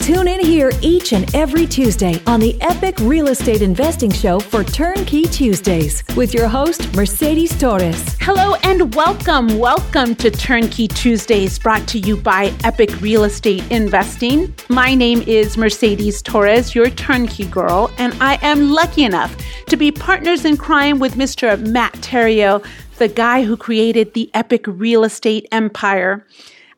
Tune in here each and every Tuesday on the Epic Real Estate Investing Show for Turnkey Tuesdays with your host, Mercedes Torres. Hello and welcome. Welcome to Turnkey Tuesdays brought to you by Epic Real Estate Investing. My name is Mercedes Torres, your turnkey girl, and I am lucky enough to be partners in crime with Mr. Matt Theriault, the guy who created the Epic Real Estate Empire.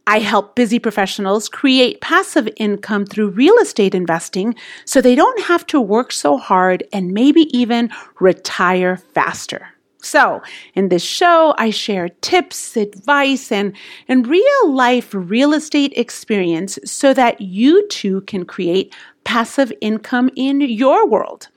I help busy professionals create passive income through real estate investing so they don't have to work so hard and maybe even retire faster. So, in this show, I share tips, advice, and, and real life real estate experience so that you too can create passive income in your world.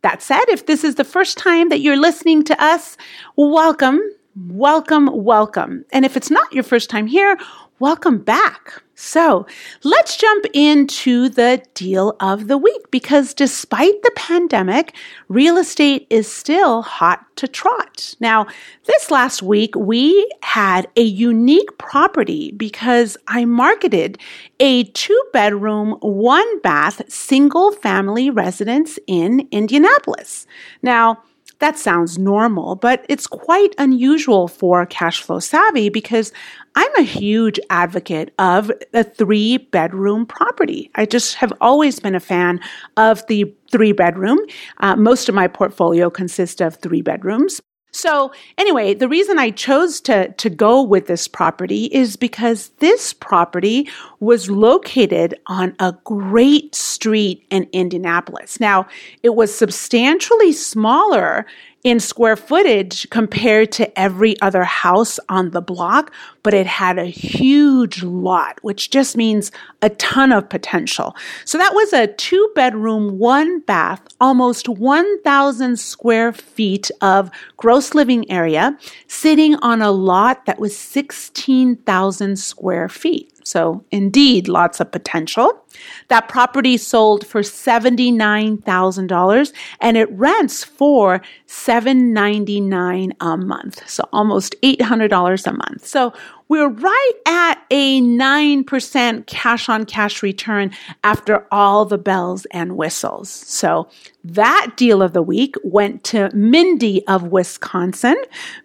That said, if this is the first time that you're listening to us, welcome, welcome, welcome. And if it's not your first time here, welcome back. So let's jump into the deal of the week because despite the pandemic, real estate is still hot to trot. Now, this last week, we had a unique property because I marketed a two bedroom, one bath, single family residence in Indianapolis. Now, that sounds normal, but it's quite unusual for cash flow savvy because I'm a huge advocate of a three bedroom property. I just have always been a fan of the three bedroom. Uh, most of my portfolio consists of three bedrooms. So anyway, the reason I chose to, to go with this property is because this property was located on a great street in Indianapolis. Now, it was substantially smaller in square footage compared to every other house on the block, but it had a huge lot, which just means a ton of potential. So that was a two bedroom, one bath, almost 1,000 square feet of gross living area sitting on a lot that was 16,000 square feet. So, indeed, lots of potential. That property sold for $79,000 and it rents for 799 a month. So, almost $800 a month. So, we're right at a 9% cash on cash return after all the bells and whistles. So that deal of the week went to Mindy of Wisconsin.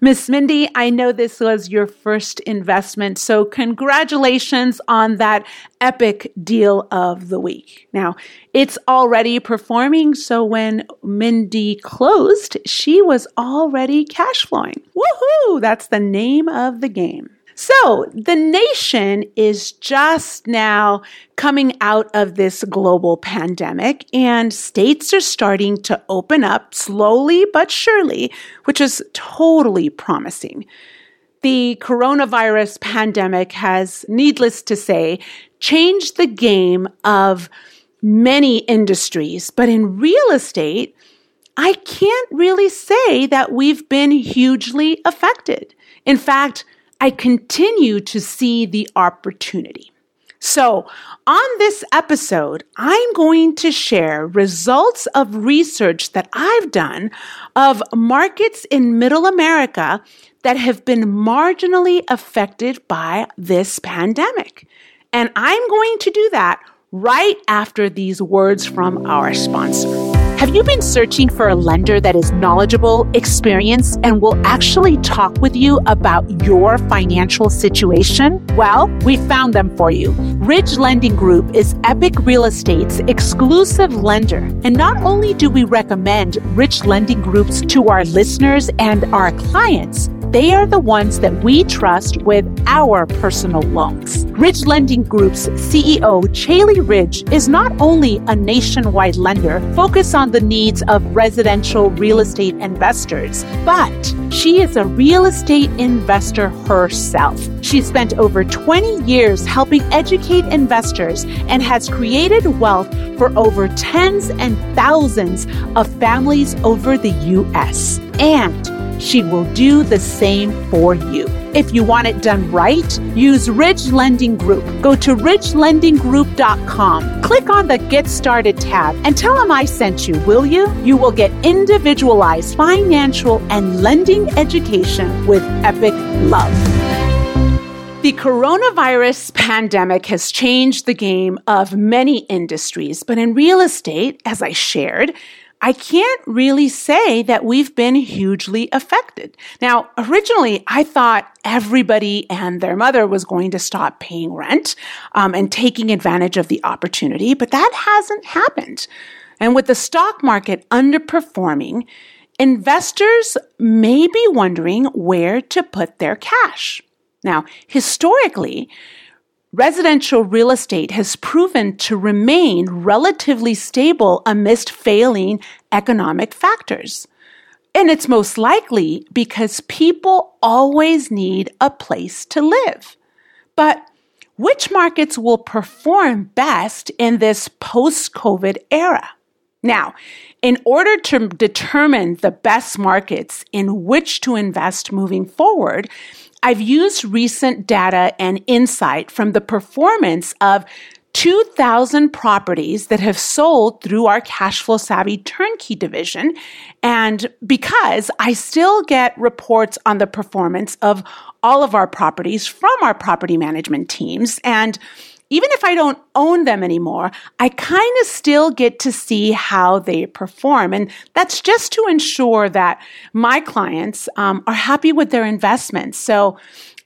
Miss Mindy, I know this was your first investment, so congratulations on that epic deal of the week. Now, it's already performing, so when Mindy closed, she was already cash flowing. Woohoo! That's the name of the game. So the nation is just now coming out of this global pandemic and states are starting to open up slowly but surely, which is totally promising. The coronavirus pandemic has, needless to say, changed the game of many industries, but in real estate, I can't really say that we've been hugely affected. In fact, I continue to see the opportunity. So, on this episode, I'm going to share results of research that I've done of markets in middle America that have been marginally affected by this pandemic. And I'm going to do that right after these words from our sponsor. Have you been searching for a lender that is knowledgeable, experienced, and will actually talk with you about your financial situation? Well, we found them for you. Ridge Lending Group is Epic Real Estate's exclusive lender. And not only do we recommend Ridge Lending Groups to our listeners and our clients, they are the ones that we trust with our personal loans. Ridge Lending Group's CEO, Caeli Ridge, is not only a nationwide lender focused on the needs of residential real estate investors, but she is a real estate investor herself. She spent over 20 years helping educate investors and has created wealth for over tens and thousands of families over the U.S. And she will do the same for you. If you want it done right, use Ridge Lending Group. Go to ridgelendinggroup.com, click on the Get Started tab, and tell them I sent you, will you? You will get individualized financial and lending education with epic love. The coronavirus pandemic has changed the game of many industries, but in real estate, as I shared, I can't really say that we've been hugely affected. Now, originally, I thought everybody and their mother was going to stop paying rent um, and taking advantage of the opportunity, but that hasn't happened. And with the stock market underperforming, investors may be wondering where to put their cash. Now, historically, residential real estate has proven to remain relatively stable amidst failing economic factors. And it's most likely because people always need a place to live. But which markets will perform best in this post COVID era? Now, in order to determine the best markets in which to invest moving forward, I've used recent data and insight from the performance of 2,000 properties that have sold through our cash flow savvy turnkey division. And because I still get reports on the performance of all of our properties from our property management teams and even if I don't own them anymore, I kind of still get to see how they perform. And that's just to ensure that my clients um, are happy with their investments. So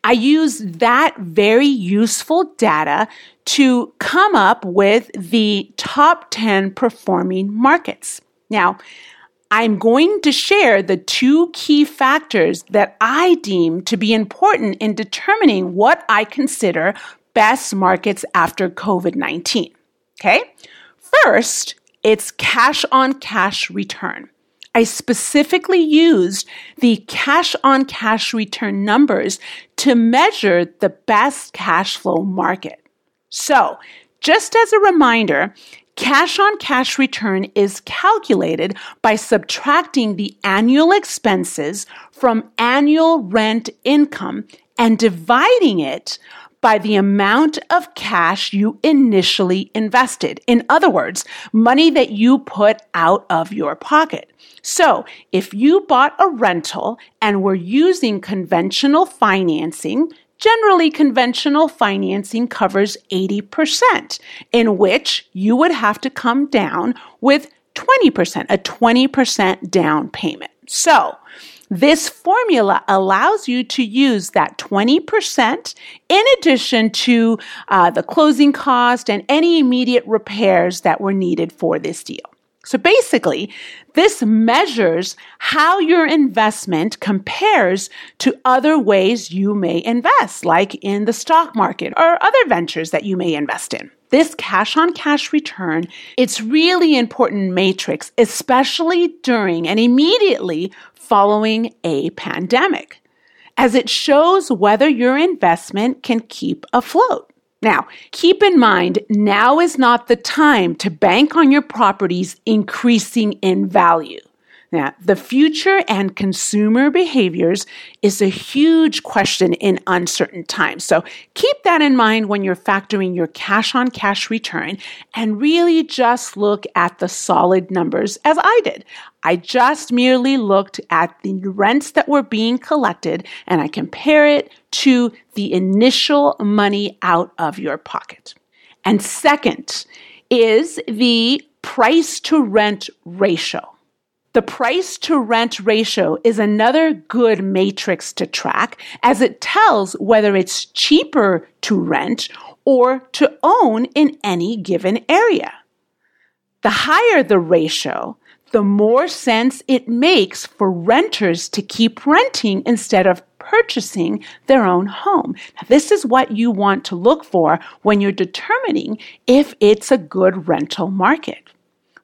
I use that very useful data to come up with the top 10 performing markets. Now, I'm going to share the two key factors that I deem to be important in determining what I consider best markets after COVID 19. Okay. First, it's cash on cash return. I specifically used the cash on cash return numbers to measure the best cash flow market. So, just as a reminder, cash on cash return is calculated by subtracting the annual expenses from annual rent income and dividing it by the amount of cash you initially invested. In other words, money that you put out of your pocket. So if you bought a rental and were using conventional financing, Generally, conventional financing covers 80%, in which you would have to come down with 20%, a 20% down payment. So, this formula allows you to use that 20% in addition to uh, the closing cost and any immediate repairs that were needed for this deal. So basically, this measures how your investment compares to other ways you may invest, like in the stock market or other ventures that you may invest in. This cash on cash return, it's really important matrix, especially during and immediately following a pandemic, as it shows whether your investment can keep afloat. Now, keep in mind, now is not the time to bank on your properties increasing in value. Now, the future and consumer behaviors is a huge question in uncertain times. So keep that in mind when you're factoring your cash on cash return and really just look at the solid numbers as I did. I just merely looked at the rents that were being collected and I compare it to the initial money out of your pocket. And second is the price to rent ratio. The price to rent ratio is another good matrix to track as it tells whether it's cheaper to rent or to own in any given area. The higher the ratio, the more sense it makes for renters to keep renting instead of purchasing their own home. Now, this is what you want to look for when you're determining if it's a good rental market.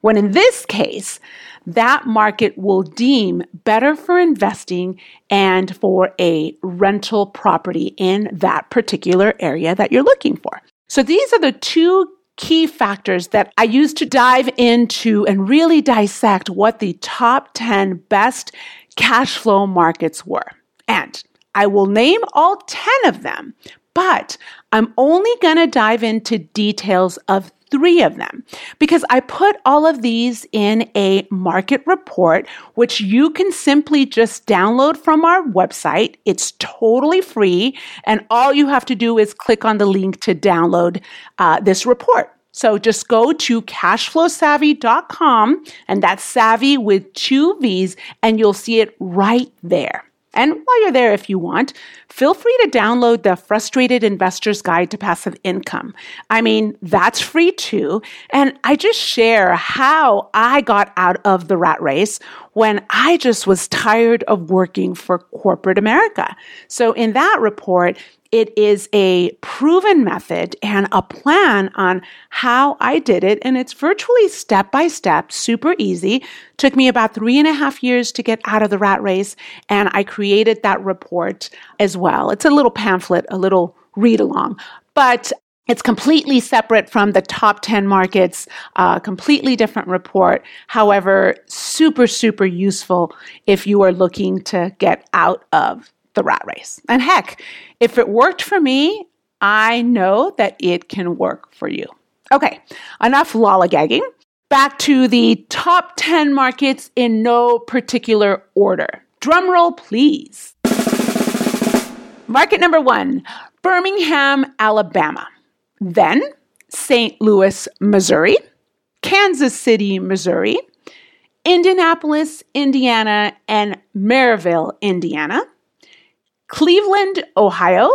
When in this case, that market will deem better for investing and for a rental property in that particular area that you're looking for. So these are the two key factors that I use to dive into and really dissect what the top 10 best cash flow markets were. And I will name all 10 of them, but I'm only going to dive into details of three of them because I put all of these in a market report, which you can simply just download from our website. It's totally free. And all you have to do is click on the link to download uh, this report. So just go to cashflowsavvy.com and that's savvy with two V's and you'll see it right there. And while you're there, if you want, feel free to download the Frustrated Investor's Guide to Passive Income. I mean, that's free too. And I just share how I got out of the rat race when I just was tired of working for corporate America. So in that report, it is a proven method and a plan on how I did it. And it's virtually step by step, super easy. Took me about three and a half years to get out of the rat race. And I created that report as well. It's a little pamphlet, a little read along. But it's completely separate from the top 10 markets, uh, completely different report. However, super, super useful if you are looking to get out of the rat race. And heck, if it worked for me, I know that it can work for you. Okay, enough lollygagging. Back to the top 10 markets in no particular order. Drumroll, please. Market number one Birmingham, Alabama. Then St. Louis, Missouri. Kansas City, Missouri. Indianapolis, Indiana, and Merrillville, Indiana. Cleveland, Ohio,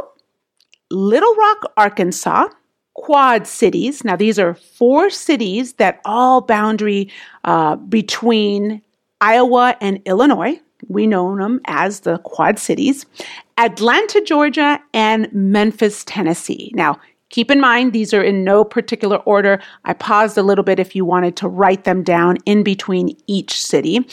Little Rock, Arkansas, Quad Cities. Now, these are four cities that all boundary uh, between Iowa and Illinois. We know them as the Quad Cities. Atlanta, Georgia, and Memphis, Tennessee. Now, keep in mind, these are in no particular order. I paused a little bit if you wanted to write them down in between each city.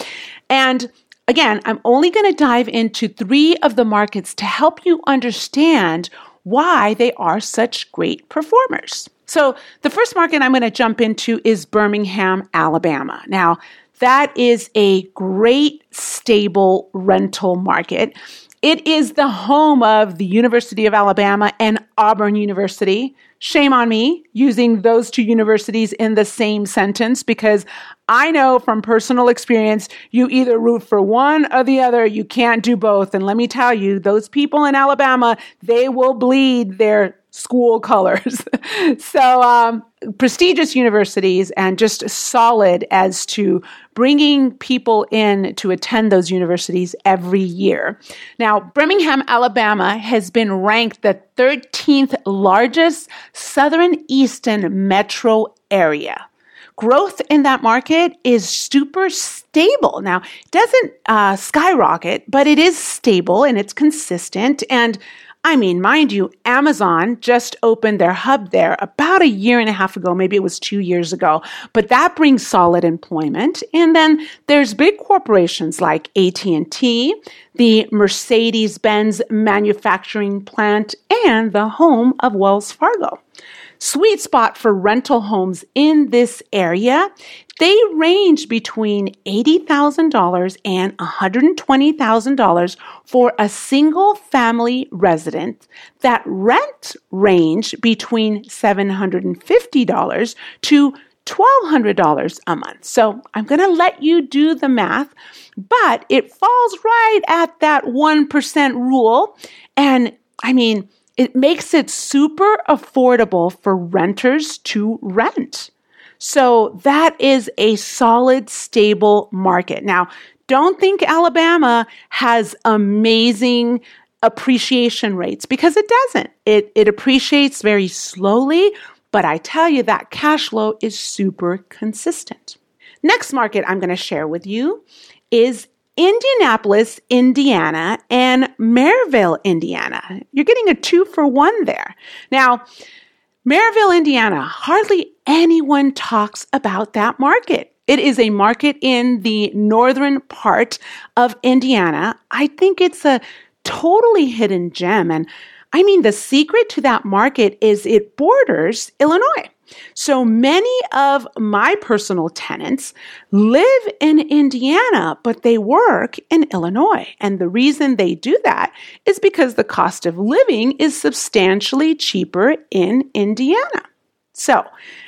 And Again, I'm only going to dive into three of the markets to help you understand why they are such great performers. So, the first market I'm going to jump into is Birmingham, Alabama. Now, that is a great, stable rental market. It is the home of the University of Alabama and Auburn University. Shame on me using those two universities in the same sentence because I know from personal experience, you either root for one or the other. You can't do both. And let me tell you, those people in Alabama, they will bleed their school colors. so, um, prestigious universities and just solid as to bringing people in to attend those universities every year. Now, Birmingham, Alabama has been ranked the 13th largest southern eastern metro area growth in that market is super stable. Now, it doesn't uh, skyrocket, but it is stable and it's consistent. And I mean, mind you, Amazon just opened their hub there about a year and a half ago. Maybe it was two years ago, but that brings solid employment. And then there's big corporations like AT&T, the Mercedes-Benz manufacturing plant, and the home of Wells Fargo sweet spot for rental homes in this area. They range between $80,000 and $120,000 for a single family resident that rent range between $750 to $1,200 a month. So I'm going to let you do the math, but it falls right at that 1% rule. And I mean, it makes it super affordable for renters to rent. So that is a solid, stable market. Now, don't think Alabama has amazing appreciation rates because it doesn't. It, it appreciates very slowly, but I tell you that cash flow is super consistent. Next market I'm going to share with you is Indianapolis, Indiana, and Merrillville, Indiana. You're getting a two for one there. Now, Merrillville, Indiana, hardly anyone talks about that market. It is a market in the northern part of Indiana. I think it's a totally hidden gem. And I mean, the secret to that market is it borders Illinois. So many of my personal tenants live in Indiana, but they work in Illinois. And the reason they do that is because the cost of living is substantially cheaper in Indiana. So,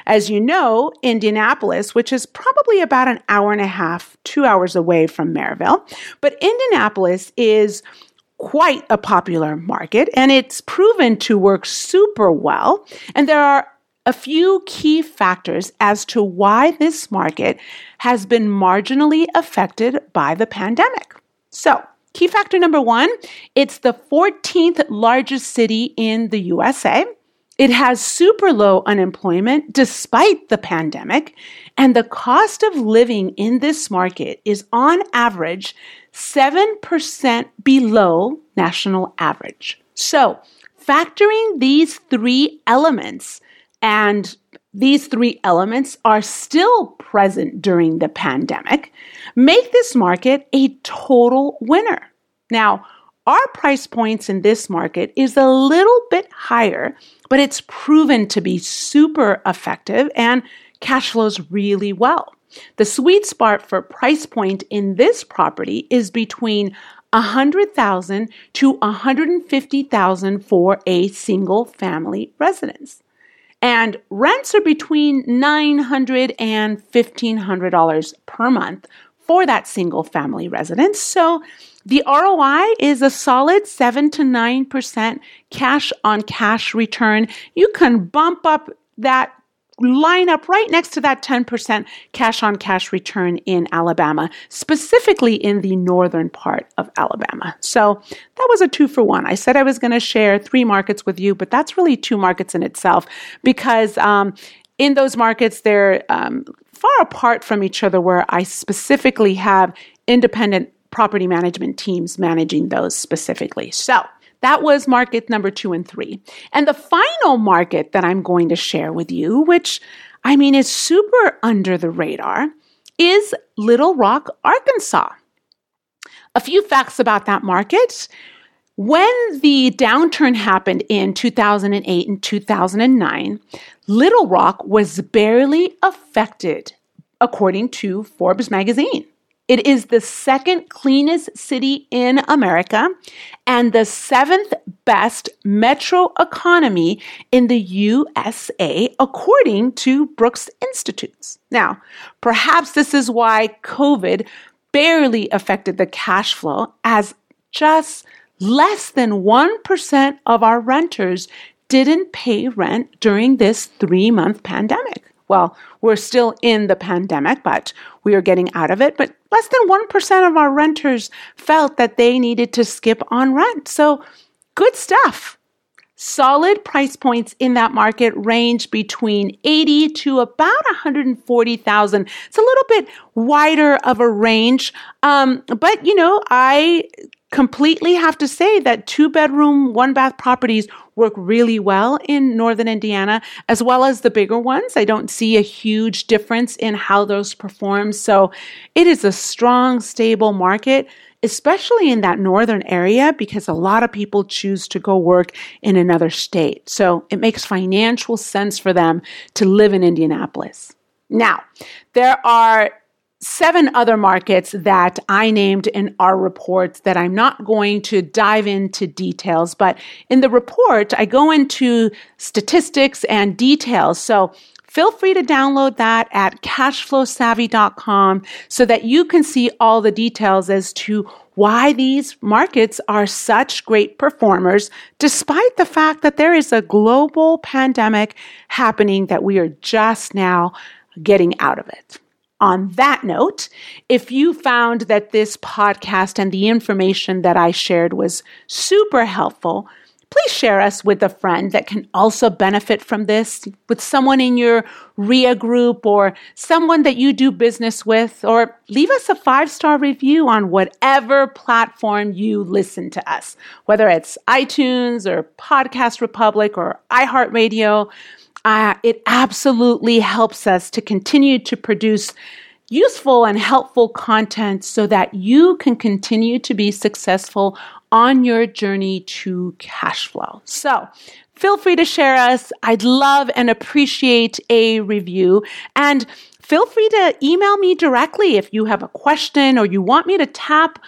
as you know, Indianapolis, which is probably about an hour and a half, two hours away from Merrillville, but Indianapolis is quite a popular market and it's proven to work super well. And there are a few key factors as to why this market has been marginally affected by the pandemic. So, key factor number one it's the 14th largest city in the USA. It has super low unemployment despite the pandemic, and the cost of living in this market is on average 7% below national average. So, factoring these three elements, and these three elements are still present during the pandemic, make this market a total winner. Now, our price points in this market is a little bit higher, but it's proven to be super effective and cash flows really well. The sweet spot for price point in this property is between 100,000 to 150,000 for a single family residence. And rents are between $900 and $1,500 per month for that single family residence. So the ROI is a solid 7 to 9% cash on cash return. You can bump up that line up right next to that 10% cash on cash return in Alabama, specifically in the northern part of Alabama. So that was a two for one. I said I was going to share three markets with you, but that's really two markets in itself because um, in those markets, they're um, far apart from each other where I specifically have independent property management teams managing those specifically. So that was market number two and three. And the final market that I'm going to share with you, which I mean is super under the radar, is Little Rock, Arkansas. A few facts about that market. When the downturn happened in 2008 and 2009, Little Rock was barely affected, according to Forbes magazine. It is the second cleanest city in America and the seventh best metro economy in the USA, according to Brookings Institutes. Now, perhaps this is why COVID barely affected the cash flow, as just less than 1% of our renters didn't pay rent during this three month pandemic. Well, we're still in the pandemic, but we are getting out of it. But less than 1% of our renters felt that they needed to skip on rent. So good stuff. Solid price points in that market range between 80 to about 140,000. It's a little bit wider of a range. Um, but you know, I completely have to say that two bedroom, one bath properties work really well in northern Indiana, as well as the bigger ones. I don't see a huge difference in how those perform. So it is a strong, stable market, especially in that northern area, because a lot of people choose to go work in another state. So it makes financial sense for them to live in Indianapolis. Now, there are seven other markets that I named in our report that I'm not going to dive into details, but in the report, I go into statistics and details. So feel free to download that at cashflowsavvy.com so that you can see all the details as to why these markets are such great performers, despite the fact that there is a global pandemic happening that we are just now getting out of it. On that note, if you found that this podcast and the information that I shared was super helpful, please share us with a friend that can also benefit from this, with someone in your REIA group or someone that you do business with, or leave us a five star review on whatever platform you listen to us, whether it's iTunes or Podcast Republic or iHeartRadio. Uh, it absolutely helps us to continue to produce useful and helpful content so that you can continue to be successful on your journey to cash flow. So, feel free to share us. I'd love and appreciate a review. And feel free to email me directly if you have a question or you want me to tap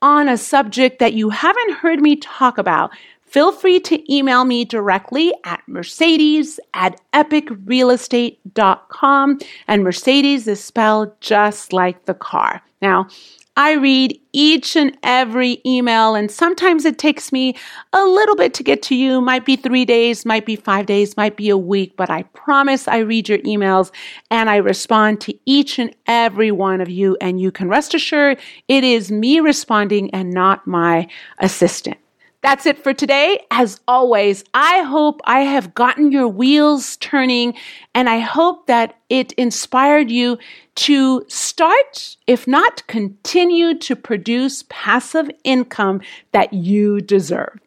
on a subject that you haven't heard me talk about. Feel free to email me directly at Mercedes at epicrealestate.com. And Mercedes is spelled just like the car. Now, I read each and every email, and sometimes it takes me a little bit to get to you. Might be three days, might be five days, might be a week, but I promise I read your emails and I respond to each and every one of you. And you can rest assured it is me responding and not my assistant. That's it for today. As always, I hope I have gotten your wheels turning and I hope that it inspired you to start, if not continue to produce passive income that you deserve.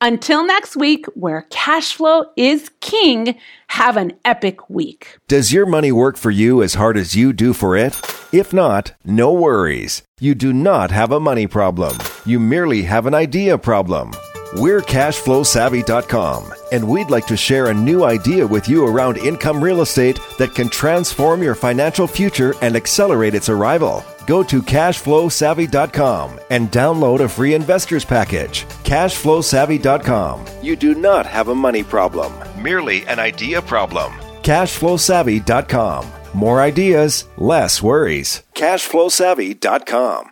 Until next week, where cash flow is king, have an epic week. Does your money work for you as hard as you do for it? If not, no worries. You do not have a money problem. You merely have an idea problem. We're cashflowsavvy.com, and we'd like to share a new idea with you around income real estate that can transform your financial future and accelerate its arrival. Go to cashflowsavvy.com and download a free investor's package. Cashflowsavvy.com. You do not have a money problem, merely an idea problem. Cashflowsavvy.com. More ideas, less worries. Cashflowsavvy.com.